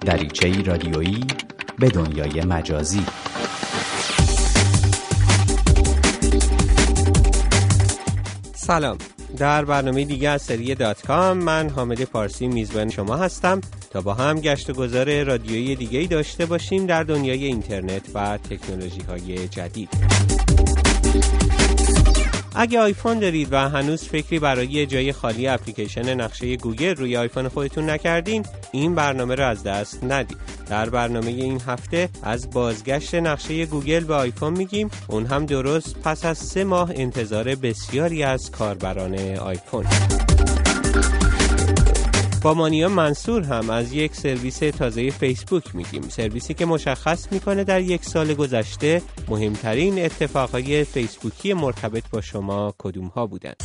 دریچه رادیویی به دنیای مجازی. سلام. در برنامه دیگه از سری دات کام من حامد پارسی میزبان شما هستم. تا با هم گشت و گذار رادیویی دیگه داشته باشیم در دنیای اینترنت و تکنولوژی های جدید. اگه آیفون دارید و هنوز فکری برای جای خالی اپلیکیشن نقشه گوگل روی آیفون خودتون نکردین این برنامه رو از دست ندید. در برنامه این هفته از بازگشت نقشه گوگل به آیفون میگیم. اون هم درست پس از سه ماه انتظار بسیاری از کاربران آیفون. با مانیا منصور هم از یک سرویس تازه فیسبوک میگیم. سرویسی که مشخص می‌کنه در یک سال گذشته مهمترین اتفاقهای فیسبوکی مرتبط با شما کدوم ها بودند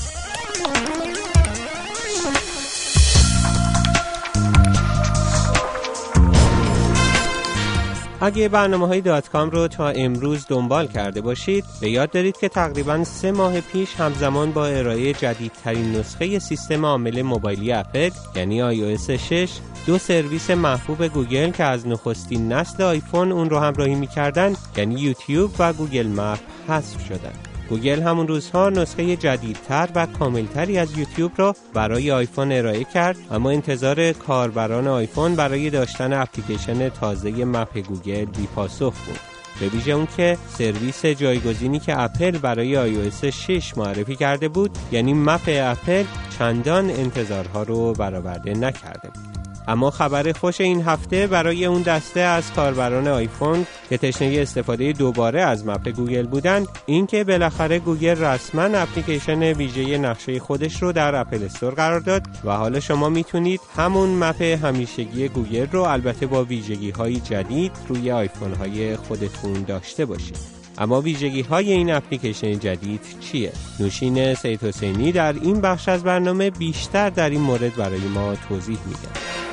اگه برنامه های دات کام رو تا امروز دنبال کرده باشید به یاد دارید که تقریبا سه ماه پیش همزمان با ارائه جدیدترین نسخه سیستم عامل موبایلی اپل یعنی iOS 6 دو سرویس محبوب گوگل که از نخستین نسل آیفون اون رو همراهی می‌کردن یعنی یوتیوب و گوگل مپ حذف شدند. گوگل همون روزها نسخه جدیدتر و کاملتری از یوتیوب را برای آیفون ارائه کرد اما انتظار کاربران آیفون برای داشتن اپلیکیشن تازه map گوگل بی پاسخ بود. به ویژه اون که سرویس جایگزینی که اپل برای iOS 6 معرفی کرده بود یعنی map اپل چندان انتظارها رو برآورده نکرده بود. اما خبر خوش این هفته برای اون دسته از کاربران آیفون که تشنه استفاده دوباره از map گوگل بودن این که بالاخره گوگل رسما اپلیکیشن ویژه نقشه خودش رو در اپل استور قرار داد و حالا شما می‌تونید همون map همیشگی گوگل رو البته با ویژگی های جدید روی آیفون های خودتون داشته باشید اما ویژگی های این اپلیکیشن جدید چیه؟ نوشین سید حسینی در این بخش از برنامه بیشتر در این مورد برای ما توضیح میده.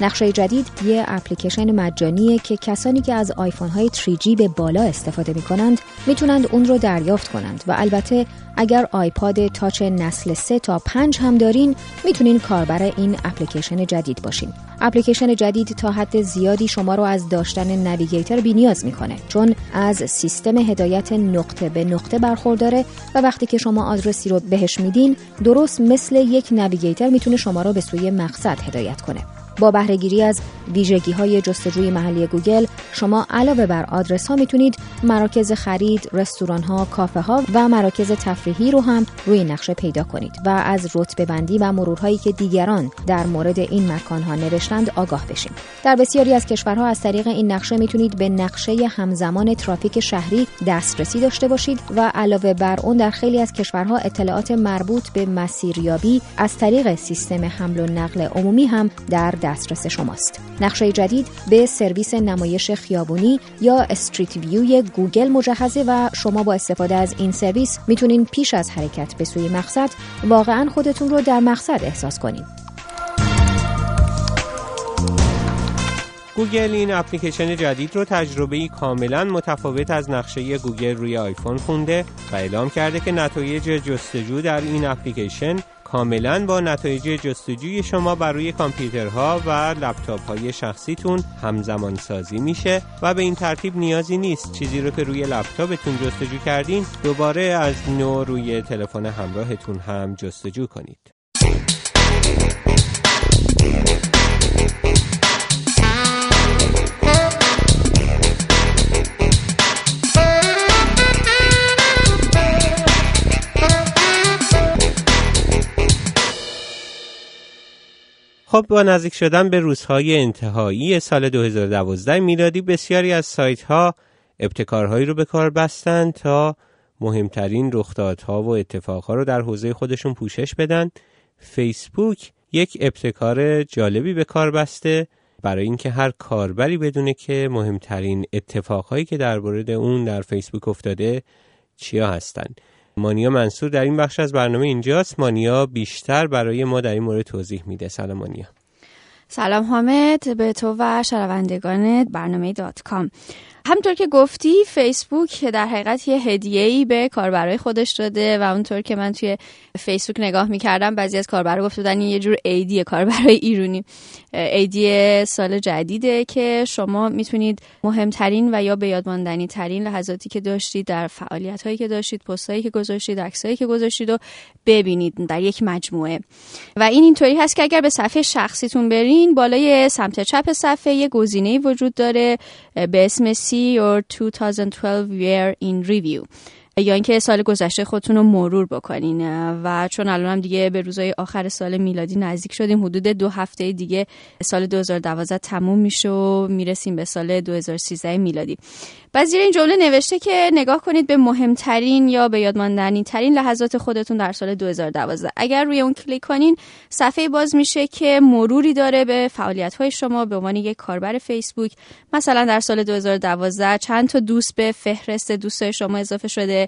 نقشه جدید یه اپلیکیشن مجانیه که کسانی که از آیفون های 3G به بالا استفاده می کنند می‌تونند اون رو دریافت کنند و البته اگر آیپاد تاچ نسل 3 تا 5 هم دارین می‌تونین کاربر این اپلیکیشن جدید باشین. اپلیکیشن جدید تا حد زیادی شما رو از داشتن navigator بی‌نیاز می‌کنه چون از سیستم هدایت نقطه به نقطه برخورداره و وقتی که شما آدرسی رو بهش میدین درست مثل یک navigator می‌تونه شما رو به سوی مقصد هدایت کنه. با بهرهگیری از ویژگی های جستجوی محلی گوگل شما علاوه بر آدرس ها می‌تونید مراکز خرید، رستوران ها، کافه ها و مراکز تفریحی رو هم روی نقشه پیدا کنید و از رتبه بندی و مرورهایی که دیگران در مورد این مکان ها نوشتند آگاه بشین. در بسیاری از کشورها از طریق این نقشه می‌تونید به نقشه همزمان ترافیک شهری دسترسی داشته باشید و علاوه بر اون در خیلی از کشورها اطلاعات مربوط به مسیریابی از طریق سیستم حمل و نقل عمومی هم در دسترس شماست. نقشه جدید به سرویس نمایش خیابونی یا Street View گوگل مجهزه و شما با استفاده از این سرویس می‌تونین پیش از حرکت به سوی مقصد واقعا خودتون رو در مقصد احساس کنید. گوگل این اپلیکیشن جدید رو تجربه کاملا متفاوت از نقشه گوگل روی آیفون خونده و اعلام کرده که نتایج جستجو در این اپلیکیشن کاملا با نتایج جستجوی شما بر روی کامپیوترها و لپتاپ های شخصیتون همزمان سازی میشه و به این ترتیب نیازی نیست چیزی رو که روی لپتاپتون جستجو کردین دوباره از نو روی تلفن همراهتون هم جستجو کنید. خب با نزدیک شدن به روزهای انتهایی سال 2012 میلادی بسیاری از سایت ها ابتکارهایی رو به کار بستند تا مهمترین رخدادها و اتفاقها رو در حوزه خودشون پوشش بدن. فیسبوک یک ابتکار جالبی به کار بسته برای اینکه هر کاربری بدونه که مهمترین اتفاقهایی که در مورد اون در فیسبوک افتاده چیا هستند مانیا منصور در این بخش از برنامه اینجاست. مانیا بیشتر برای ما در این مورد توضیح میده. سلام مانیا. سلام حامد. به تو و شنوندگان برنامه دات کام. همطور که گفتی فیسبوک در حقیقت یه هدیه ای به کاربرای خودش داده و اونطور که من توی فیسبوک نگاه می‌کردم بعضی از کاربرا گفته بودن یه جور ایدی کاربرای ایرونی. ایدی سال جدیده که شما می‌تونید مهمترین و یا به یادماندنی ترین لحظاتی که داشتید در فعالیت هایی که داشتید پست هایی که گذاشتید عکس هایی که گذاشتید و ببینید در یک مجموعه. و این اینطوری هست که اگر به صفحه شخصیتون برین بالای سمت چپ صفحه یه گزینه وجود داره به اسم See your 2012 Year in Review یا اینکه سال گذشته خودتون رو مرور بکنین. و چون الان هم دیگه به روزهای آخر سال میلادی نزدیک شدیم حدود دو هفته دیگه سال 2012 تموم میشه و می‌رسیم به سال 2013 میلادی. بعضی این جمله نوشته که نگاه کنید به مهمترین یا به یادماندنی ترین لحظات خودتون در سال 2012 اگر روی اون کلیک کنین صفحه باز میشه که مروری داره به فعالیت های شما به عنوان یک کاربر فیسبوک. مثلا در سال 2012 چند تا دوست به فهرست دوستای شما اضافه شده.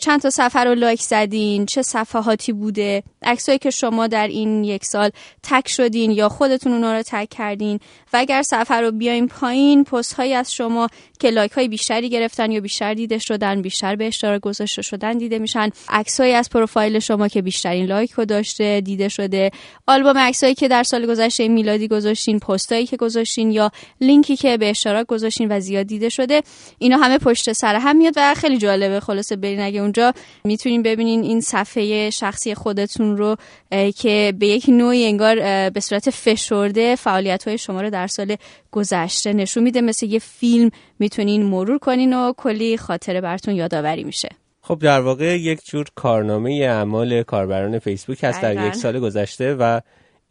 چند تا صفحه رو لایک زدین؟ چه صفحاتی بوده؟ عکسایی که شما در این یک سال tag شدین یا خودتون اونا رو tag کردین؟ و اگر صفحه رو بیاین پایین پست هایی از شما که لایک های بیشتری گرفتن یا بیشتر دیده شدن بیشتر به اشتراک گذاشته شدن دیده میشن. عکسایی از پروفایل شما که بیشترین لایک رو داشته دیده شده. آلبوم عکسایی که در سال گذشته میلادی گذاشتین پستایی که گذاشتین یا لینکی که به اشتراک گذاشتین و زیاد دیده شده. اینا همه پشت سر هم میاد و خیلی جالبه. خلاصه برین اگه اونجا می‌تونین ببینین این صفحه شخصی خودتون رو که به یک نوعی انگار به صورت فشرده فعالیت های شما رو در سال گذشته نشون میده. مثل یه فیلم می‌تونین مرور کنین و کلی خاطره براتون یادآوری میشه. خب در واقع یک جور کارنامه اعمال کاربران فیسبوک هست در یک سال گذشته و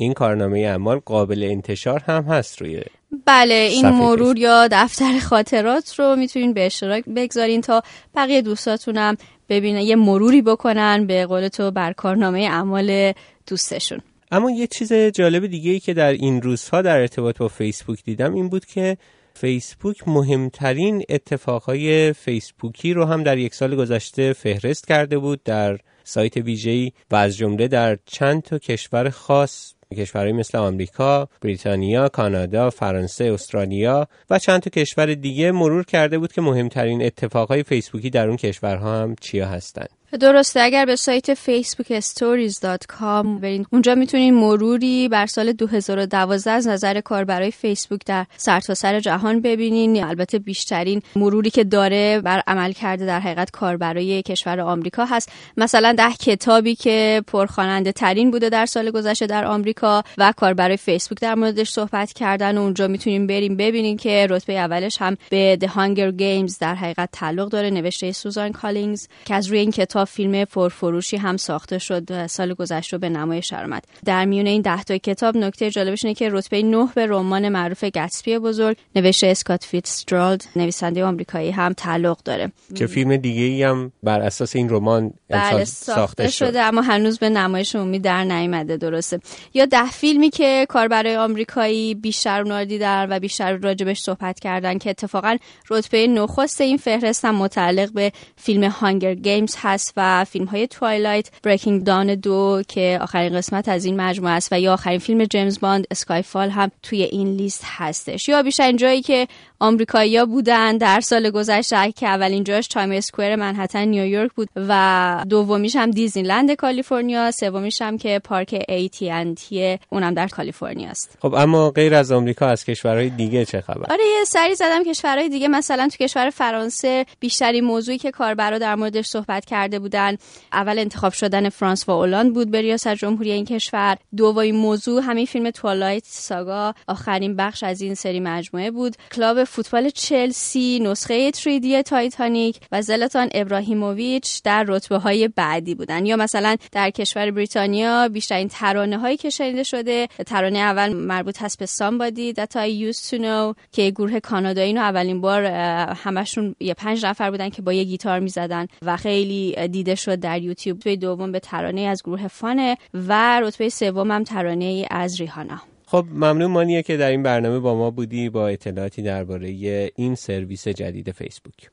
این کارنامه اعمال قابل انتشار هم هست روی بله این مرور یا دفتر خاطرات رو می‌تونین به اشتراک بگذارین تا بقیه دوستاتونم ببینن یه مروری بکنن به قول تو بر کارنامه اعمال دوستشون. اما یه چیز جالب دیگه ای که در این روزها در ارتباط با فیسبوک دیدم این بود که فیسبوک مهمترین اتفاقهای فیسبوکی رو هم در یک سال گذشته فهرست کرده بود در سایت ویژه‌ای و از جمله در چند تا کشور خاص کشورهای مثل آمریکا، بریتانیا، کانادا، فرانسه، استرالیا و چند تا کشور دیگه مرور کرده بود که مهمترین اتفاقهای فیسبوکی در اون کشورها هم چیا هستند. درسته اگر به سایت facebookstories.com برین. اونجا می‌تونین مروری بر سال 2012 از نظر کاربرای فیسبوک در سرتاسر سر جهان ببینین. البته بیشترین مروری که داره بر عمل کرده در حقیقت کاربرای کشور آمریکا هست. مثلا ده کتابی که پرخواننده ترین بوده در سال گذشته در آمریکا و کاربرای فیسبوک در موردش صحبت کردن. و اونجا می‌تونیم بریم ببینین که رتبه اولش هم به The Hunger Games در حقیقت تعلق داره. نوشته سوزان کالینگز که از روی این کتاب فیلم پرفروشی هم ساخته شد سال گذشته به نمایش آمد در میون این ده تا کتاب نکته جالبش اینه که رتبه 9 به رمان معروف گتسبی بزرگ نوشته اسکات فیتزجرالد نویسنده آمریکایی هم تعلق داره. که فیلم دیگه ای هم بر اساس این رمان بله ساخته, شده اما هنوز به نمایش عمومی در نیامده درسته. یا ده فیلمی که کاربرای آمریکایی بیشتر اونا دیدن و بیشتر راجبش صحبت کردن که اتفاقا رتبه نخست این فهرست هم متعلق به فیلم Hunger Games هست. و فیلم های Twilight Breaking Dawn دو که آخرین قسمت از این مجموعه است و یا آخرین فیلم جیمز باند Skyfall هم توی این لیست هستش. یا بیشتر جایی که آمریکایی‌ها بودن. در سال گذشته که اولین جاش تایم اسکوئر منهتن نیویورک بود و دومیش هم دیزنیلند کالیفرنیا سومیش هم که پارک AT&T اونم در کالیفرنیا است. خب اما غیر از آمریکا از کشورهای دیگه چه خبر؟ آره یه سری زدم کشورهای دیگه. مثلا تو کشور فرانسه بیشترین موضوعی که کاربرا در موردش صحبت کرده بودن اول انتخاب شدن فرانسوا اولاند بود به ریاست جمهوری این کشور. دومین موضوع همین فیلم Twilight Saga آخرین بخش از این سری مجموعه بود. club فوتبال چلسی نسخه 3D تایتانیک و زلاتان ابراهیموویچ در رتبه های بعدی بودن. یا مثلا در کشور بریتانیا بیشترین ترانه هایی که شنیده شده ترانه اول مربوط هست به سامبادی that I used to know که گروه کانادایی اولین بار همشون یه پنج نفر بودن که با یه گیتار می‌زدن و خیلی دیده شد در یوتیوب. رتبه دوم به ترانه از گروه فانه و رتبه سوم هم ترانه ای از ریحانا. خب ممنون مانیه که در این برنامه با ما بودی با اطلاعاتی درباره این سرویس جدید فیسبوک.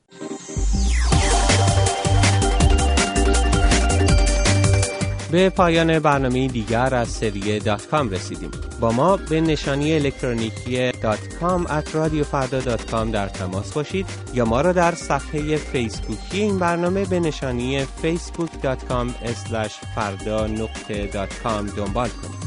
به پایان برنامه دیگر از سری دات کام رسیدیم. با ما به نشانی الکترونیکی دات کام ات در تماس باشید یا ما را در صفحه فیسبوکی این برنامه به نشانی facebook.com فردا نقطه دنبال کنید.